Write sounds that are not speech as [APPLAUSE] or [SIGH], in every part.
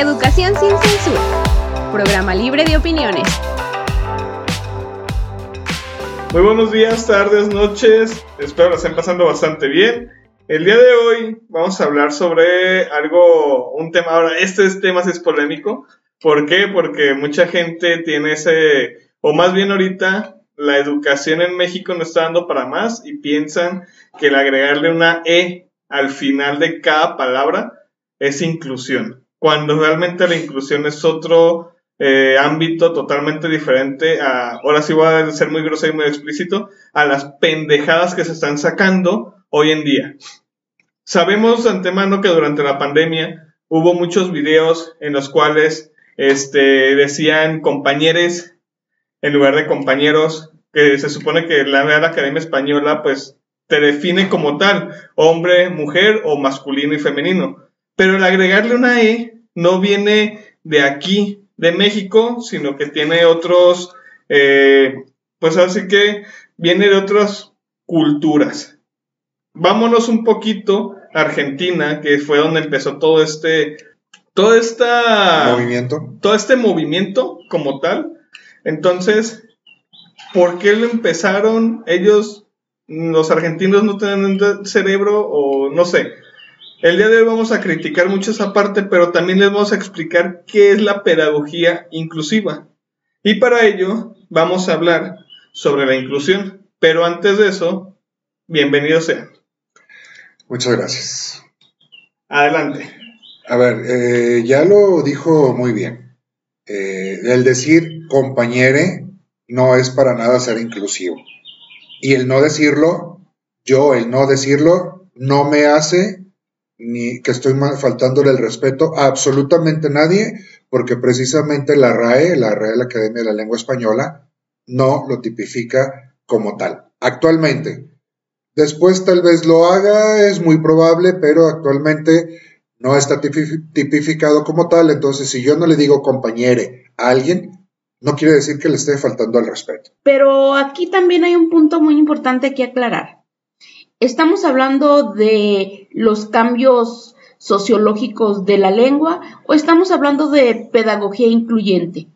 Educación sin censura. Programa libre de opiniones. Muy buenos días, tardes, noches. Espero que estén pasando bastante bien. El día de hoy vamos a hablar sobre algo, un tema, ahora este tema es polémico. ¿Por qué? Porque mucha gente tiene ese, o más bien ahorita, la educación en México no está dando para más y piensan que el agregarle una E al final de cada palabra es inclusión, cuando realmente la inclusión es otro eh, ámbito totalmente diferente a, ahora sí voy a ser muy grosero y muy explícito, a las pendejadas que se están sacando hoy en día. Sabemos de antemano que durante la pandemia hubo muchos videos en los cuales este, decían compañeros en lugar de compañeros, que se supone que la Real Academia Española pues te define como tal, hombre, mujer o masculino y femenino. Pero el agregarle una E no viene de aquí, de México, sino que tiene otros, eh, pues así que viene de otras culturas. Vámonos un poquito a Argentina, que fue donde empezó todo este, todo esta movimiento, todo este movimiento como tal. Entonces, ¿por qué lo empezaron? Ellos, los argentinos no tienen cerebro o no sé. El día de hoy vamos a criticar mucho esa parte, pero también les vamos a explicar qué es la pedagogía inclusiva. Y para ello vamos a hablar sobre la inclusión. Pero antes de eso, bienvenidos sean. Muchas gracias. Adelante. A ver, eh, ya lo dijo muy bien. Eh, el decir compañere no es para nada ser inclusivo. Y el no decirlo, yo el no decirlo, no me hace ni que estoy faltándole el respeto a absolutamente nadie, porque precisamente la RAE, la Real Academia de la Lengua Española, no lo tipifica como tal. Actualmente. Después tal vez lo haga, es muy probable, pero actualmente no está tipificado como tal, entonces si yo no le digo compañere a alguien, no quiere decir que le esté faltando el respeto. Pero aquí también hay un punto muy importante que aclarar. ¿Estamos hablando de los cambios sociológicos de la lengua o estamos hablando de pedagogía incluyente?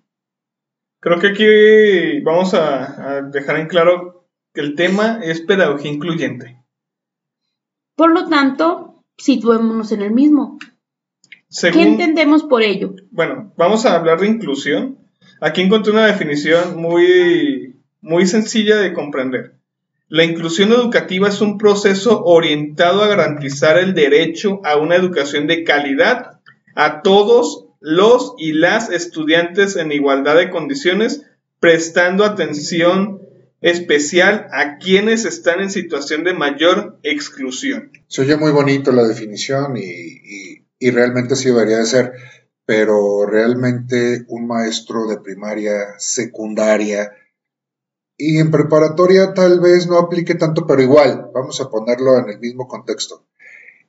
Creo que aquí vamos a, dejar en claro que el tema es pedagogía incluyente. Por lo tanto, situémonos en el mismo. ¿Qué entendemos por ello? Bueno, vamos a hablar de inclusión. Aquí encontré una definición muy, muy sencilla de comprender. La inclusión educativa es un proceso orientado a garantizar el derecho a una educación de calidad a todos los y las estudiantes en igualdad de condiciones, prestando atención especial a quienes están en situación de mayor exclusión. Se oye muy bonito la definición y, y realmente sí debería de ser, pero realmente un maestro de primaria, secundaria, y en preparatoria tal vez no aplique tanto, pero igual, vamos a ponerlo en el mismo contexto.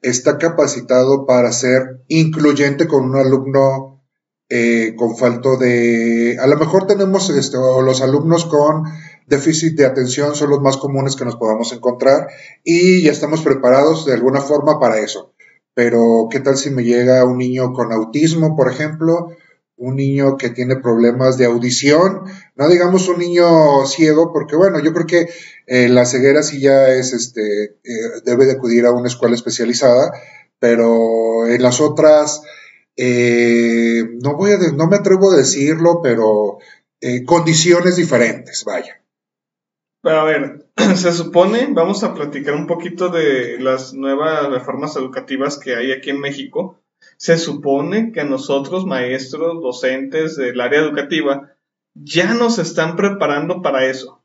Está capacitado para ser incluyente con un alumno eh, con falto de... A lo mejor tenemos este, los alumnos con déficit de atención son los más comunes que nos podamos encontrar y ya estamos preparados de alguna forma para eso. Pero, ¿qué tal si me llega un niño con autismo, por ejemplo? Un niño que tiene problemas de audición, no digamos un niño ciego, porque bueno, yo creo que eh, la ceguera sí ya es, este, eh, debe de acudir a una escuela especializada, pero en las otras, eh, no voy a, no me atrevo a decirlo, pero condiciones diferentes, vaya. A ver, [CLEARS THROAT] se supone, vamos a platicar un poquito de las nuevas reformas educativas que hay aquí en México se supone que nosotros, maestros, docentes del área educativa, ya nos están preparando para eso.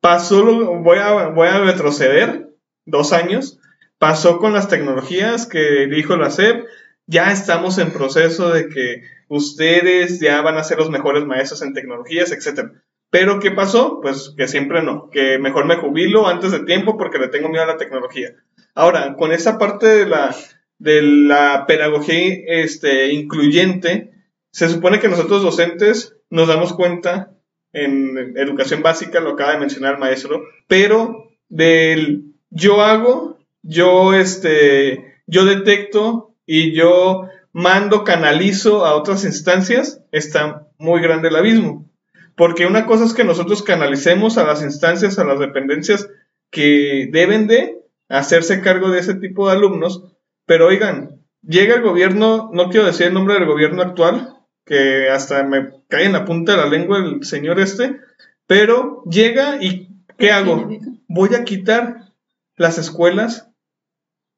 Pasó, voy a, voy a retroceder dos años, pasó con las tecnologías que dijo la SEP, ya estamos en proceso de que ustedes ya van a ser los mejores maestros en tecnologías, etc. Pero ¿qué pasó? Pues que siempre no, que mejor me jubilo antes de tiempo porque le tengo miedo a la tecnología. Ahora, con esa parte de la de la pedagogía este, incluyente, se supone que nosotros docentes nos damos cuenta en educación básica, lo acaba de mencionar el maestro, pero del yo hago, yo este, yo detecto y yo mando, canalizo a otras instancias, está muy grande el abismo. Porque una cosa es que nosotros canalicemos a las instancias, a las dependencias que deben de hacerse cargo de ese tipo de alumnos, pero oigan, llega el gobierno, no quiero decir el nombre del gobierno actual, que hasta me cae en la punta de la lengua el señor este, pero llega y ¿qué hago? Voy a quitar las escuelas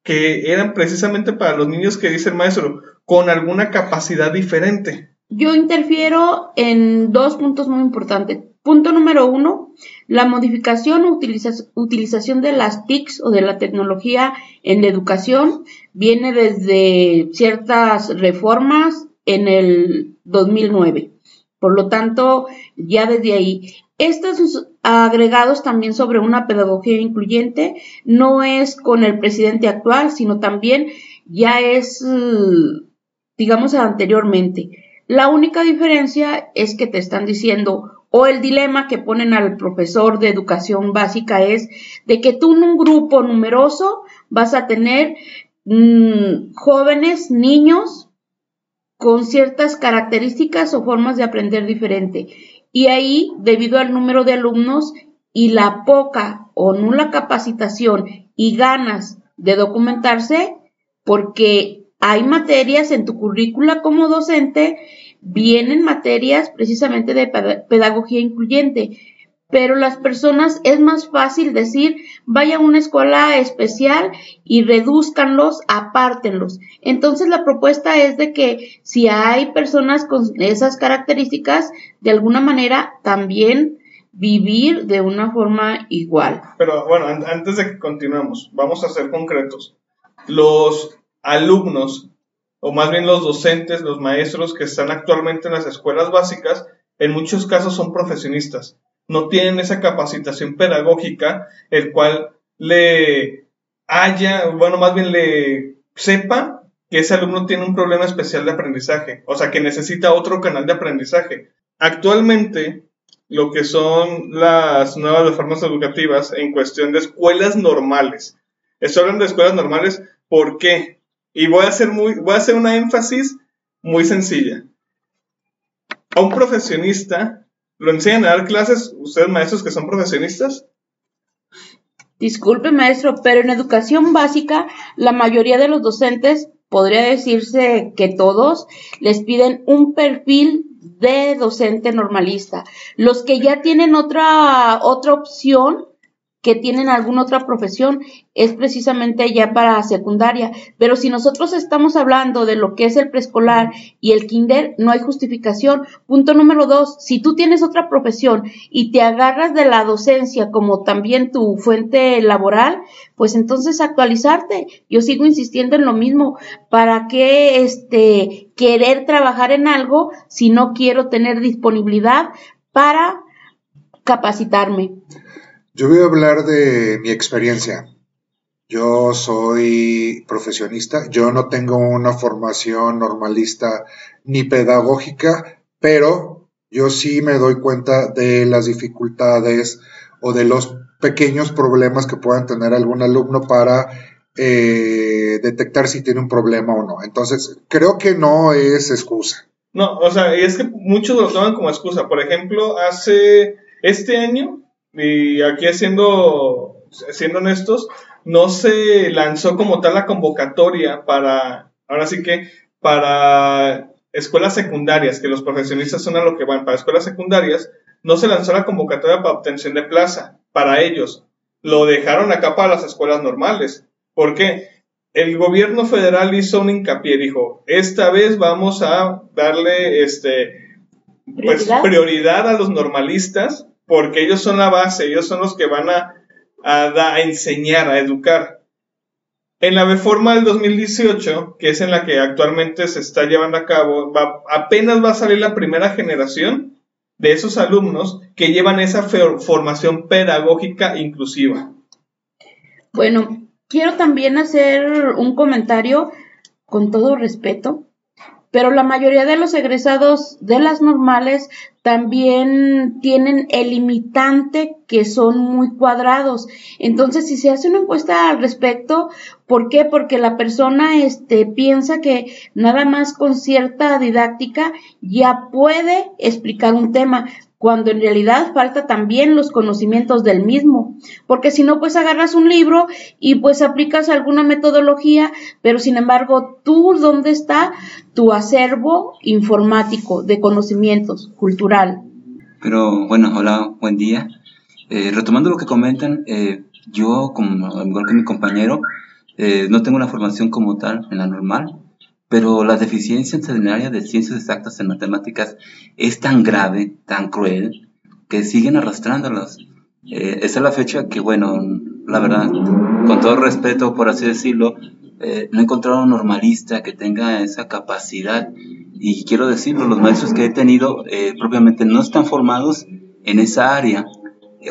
que eran precisamente para los niños que dice el maestro, con alguna capacidad diferente. Yo interfiero en dos puntos muy importantes. Punto número uno, la modificación o utilización de las TICs o de la tecnología en la educación viene desde ciertas reformas en el 2009. Por lo tanto, ya desde ahí. Estos agregados también sobre una pedagogía incluyente no es con el presidente actual, sino también ya es, digamos, anteriormente. La única diferencia es que te están diciendo, o el dilema que ponen al profesor de educación básica es de que tú en un grupo numeroso vas a tener mm, jóvenes, niños, con ciertas características o formas de aprender diferente. Y ahí, debido al número de alumnos y la poca o nula capacitación y ganas de documentarse, porque hay materias en tu currícula como docente, vienen materias precisamente de pedagogía incluyente, pero las personas es más fácil decir, vaya a una escuela especial y reduzcanlos, apártenlos. Entonces la propuesta es de que si hay personas con esas características, de alguna manera también vivir de una forma igual. Pero bueno, antes de que continuemos, vamos a ser concretos. Los alumnos, o más bien los docentes, los maestros que están actualmente en las escuelas básicas, en muchos casos son profesionistas no tienen esa capacitación pedagógica, el cual le haya, bueno, más bien le sepa que ese alumno tiene un problema especial de aprendizaje, o sea, que necesita otro canal de aprendizaje. Actualmente, lo que son las nuevas reformas educativas en cuestión de escuelas normales. Estoy hablando de escuelas normales, ¿por qué? Y voy a hacer, muy, voy a hacer una énfasis muy sencilla. A un profesionista ¿Lo enseñan a dar clases ustedes maestros que son profesionistas? Disculpe maestro, pero en educación básica la mayoría de los docentes, podría decirse que todos, les piden un perfil de docente normalista. Los que ya tienen otra, otra opción que tienen alguna otra profesión es precisamente ya para secundaria. Pero si nosotros estamos hablando de lo que es el preescolar y el kinder, no hay justificación. Punto número dos, si tú tienes otra profesión y te agarras de la docencia como también tu fuente laboral, pues entonces actualizarte. Yo sigo insistiendo en lo mismo. ¿Para qué este, querer trabajar en algo si no quiero tener disponibilidad para capacitarme? Yo voy a hablar de mi experiencia. Yo soy profesionista, yo no tengo una formación normalista ni pedagógica, pero yo sí me doy cuenta de las dificultades o de los pequeños problemas que puedan tener algún alumno para eh, detectar si tiene un problema o no. Entonces, creo que no es excusa. No, o sea, es que muchos lo toman como excusa. Por ejemplo, hace este año y aquí siendo, siendo honestos, no se lanzó como tal la convocatoria para, ahora sí que, para escuelas secundarias, que los profesionistas son a lo que van, para escuelas secundarias, no se lanzó la convocatoria para obtención de plaza para ellos. Lo dejaron acá para las escuelas normales. ¿Por qué? El gobierno federal hizo un hincapié, dijo, esta vez vamos a darle este, pues, prioridad a los normalistas porque ellos son la base, ellos son los que van a, a, enseñar, a educar. En la reforma del 2018, que es en la que actualmente se está llevando a cabo, apenas va a salir la primera generación de esos alumnos que llevan esa formación pedagógica inclusiva. Bueno, quiero también hacer un comentario con todo respeto pero la mayoría de los egresados de las normales también tienen el limitante que son muy cuadrados. Entonces, si se hace una encuesta al respecto, ¿por qué? Porque la persona este, piensa que nada más con cierta didáctica ya puede explicar un tema, cuando en realidad falta también los conocimientos del mismo, porque si no, pues agarras un libro y pues aplicas alguna metodología, pero sin embargo, tú, ¿dónde está tu acervo informático de conocimientos cultural? Pero bueno, hola, buen día. Eh, retomando lo que comentan, eh, yo, como igual que mi compañero, eh, no tengo una formación como tal en la normal, pero la deficiencia en área de ciencias exactas en matemáticas es tan grave, tan cruel, que siguen arrastrándolos. Eh, esa es la fecha que, bueno, la verdad, con todo respeto, por así decirlo, eh, no he encontrado un normalista que tenga esa capacidad. Y quiero decirlo, los maestros que he tenido eh, propiamente no están formados en esa área.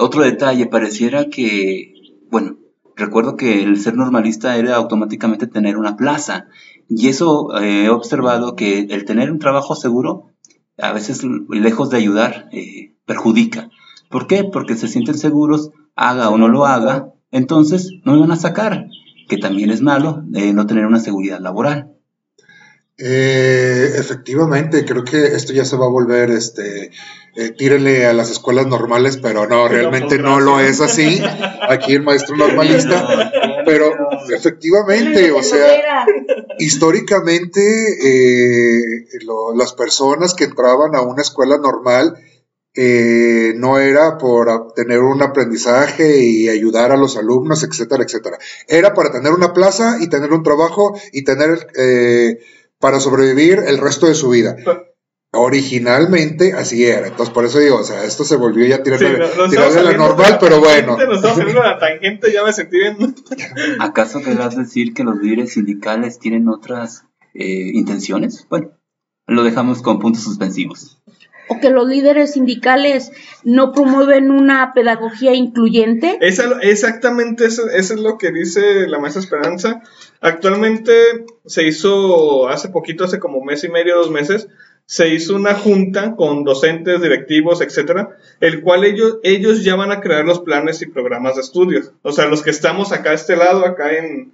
Otro detalle, pareciera que, bueno, recuerdo que el ser normalista era automáticamente tener una plaza. Y eso eh, he observado que el tener un trabajo seguro, a veces lejos de ayudar, eh, perjudica. ¿Por qué? Porque se sienten seguros, haga o no lo haga, entonces no lo van a sacar, que también es malo eh, no tener una seguridad laboral. efectivamente, creo que esto ya se va a volver, este, tírenle a las escuelas normales, pero no, realmente no lo es así. Aquí el maestro [LAUGHS] normalista, pero efectivamente, o sea, históricamente eh, las personas que entraban a una escuela normal eh, no era por tener un aprendizaje y ayudar a los alumnos, etcétera, etcétera. Era para tener una plaza y tener un trabajo y tener eh, para sobrevivir el resto de su vida. Originalmente así era, entonces por eso digo, o sea, esto se volvió ya tirar, de la normal, pero bueno. la tangente, ya me sentí bien. [LAUGHS] ¿Acaso querrás decir que los líderes sindicales tienen otras eh, intenciones? Bueno, lo dejamos con puntos suspensivos. O que los líderes sindicales no promueven una pedagogía incluyente. exactamente eso, eso es lo que dice la maestra Esperanza. Actualmente se hizo hace poquito, hace como mes y medio, dos meses, se hizo una junta con docentes, directivos, etcétera, el cual ellos, ellos ya van a crear los planes y programas de estudios. O sea, los que estamos acá a este lado, acá en,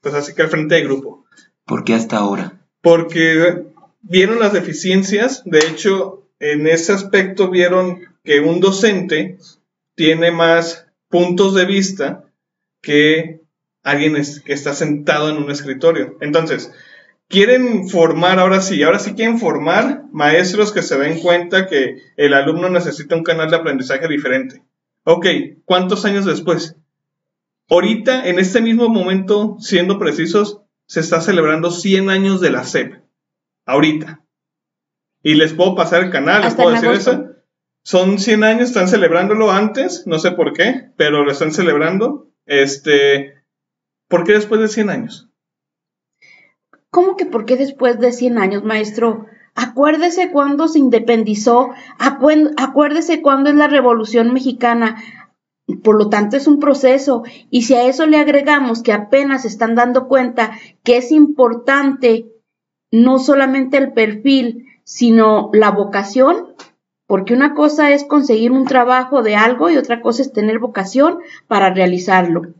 pues así que al frente del grupo. ¿Por qué hasta ahora? Porque vieron las deficiencias, de hecho, en ese aspecto vieron que un docente tiene más puntos de vista que alguien que está sentado en un escritorio. Entonces, quieren formar, ahora sí, ahora sí quieren formar maestros que se den cuenta que el alumno necesita un canal de aprendizaje diferente. Ok, ¿cuántos años después? Ahorita, en este mismo momento, siendo precisos, se está celebrando 100 años de la SEP. Ahorita. Y les puedo pasar el canal, les puedo decir eso. Son 100 años, están celebrándolo antes, no sé por qué, pero lo están celebrando. Este, ¿por qué después de 100 años? ¿Cómo que por qué después de 100 años, maestro? Acuérdese cuándo se independizó, acuérdese cuándo es la Revolución Mexicana. Por lo tanto, es un proceso. Y si a eso le agregamos que apenas están dando cuenta que es importante no solamente el perfil, sino la vocación, porque una cosa es conseguir un trabajo de algo y otra cosa es tener vocación para realizarlo.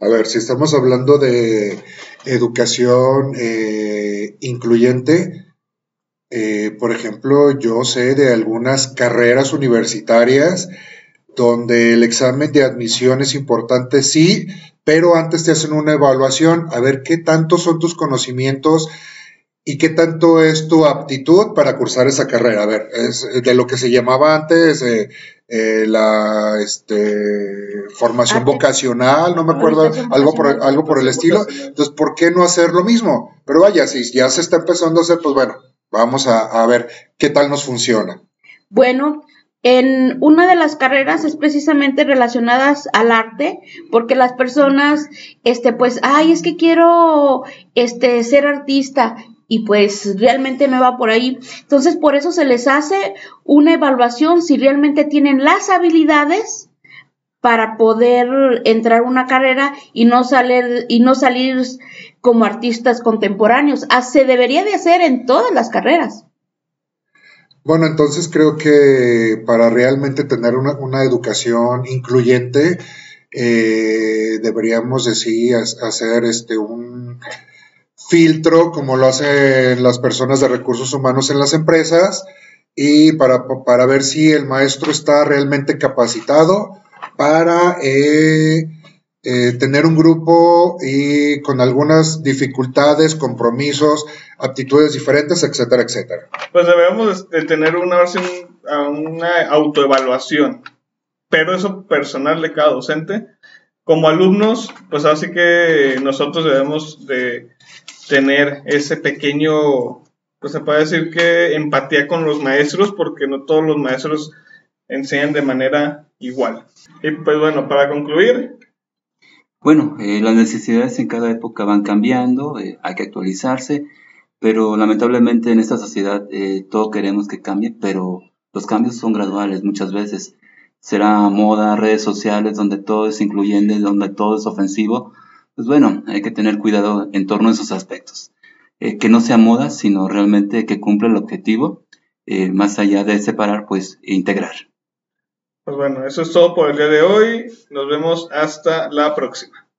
A ver, si estamos hablando de educación eh, incluyente, eh, por ejemplo, yo sé de algunas carreras universitarias donde el examen de admisión es importante, sí, pero antes te hacen una evaluación a ver qué tanto son tus conocimientos y qué tanto es tu aptitud para cursar esa carrera. A ver, es de lo que se llamaba antes eh, eh, la este, formación vocacional, no me acuerdo, algo por, algo por el estilo. Entonces, ¿por qué no hacer lo mismo? Pero vaya, si ya se está empezando a hacer, pues bueno, vamos a, ver qué tal nos funciona. Bueno, en una de las carreras es precisamente relacionadas al arte, porque las personas, este, pues, ay, es que quiero, este, ser artista y pues realmente me va por ahí. Entonces, por eso se les hace una evaluación si realmente tienen las habilidades para poder entrar a una carrera y no salir y no salir como artistas contemporáneos. Ah, se debería de hacer en todas las carreras. Bueno, entonces creo que para realmente tener una, educación incluyente, eh, deberíamos decir hacer este un filtro como lo hacen las personas de recursos humanos en las empresas y para, para ver si el maestro está realmente capacitado para eh, eh, tener un grupo y con algunas dificultades, compromisos, aptitudes diferentes, etcétera, etcétera. Pues debemos de tener una una autoevaluación, pero eso personal de cada docente. Como alumnos, pues así que nosotros debemos de tener ese pequeño, pues se puede decir que empatía con los maestros, porque no todos los maestros enseñan de manera igual. Y pues bueno, para concluir. Bueno, eh, las necesidades en cada época van cambiando, eh, hay que actualizarse, pero lamentablemente en esta sociedad eh, todo queremos que cambie, pero los cambios son graduales muchas veces. Será moda, redes sociales, donde todo es incluyente, donde todo es ofensivo, pues bueno, hay que tener cuidado en torno a esos aspectos. Eh, que no sea moda, sino realmente que cumpla el objetivo, eh, más allá de separar, pues integrar. Pues bueno, eso es todo por el día de hoy. Nos vemos hasta la próxima.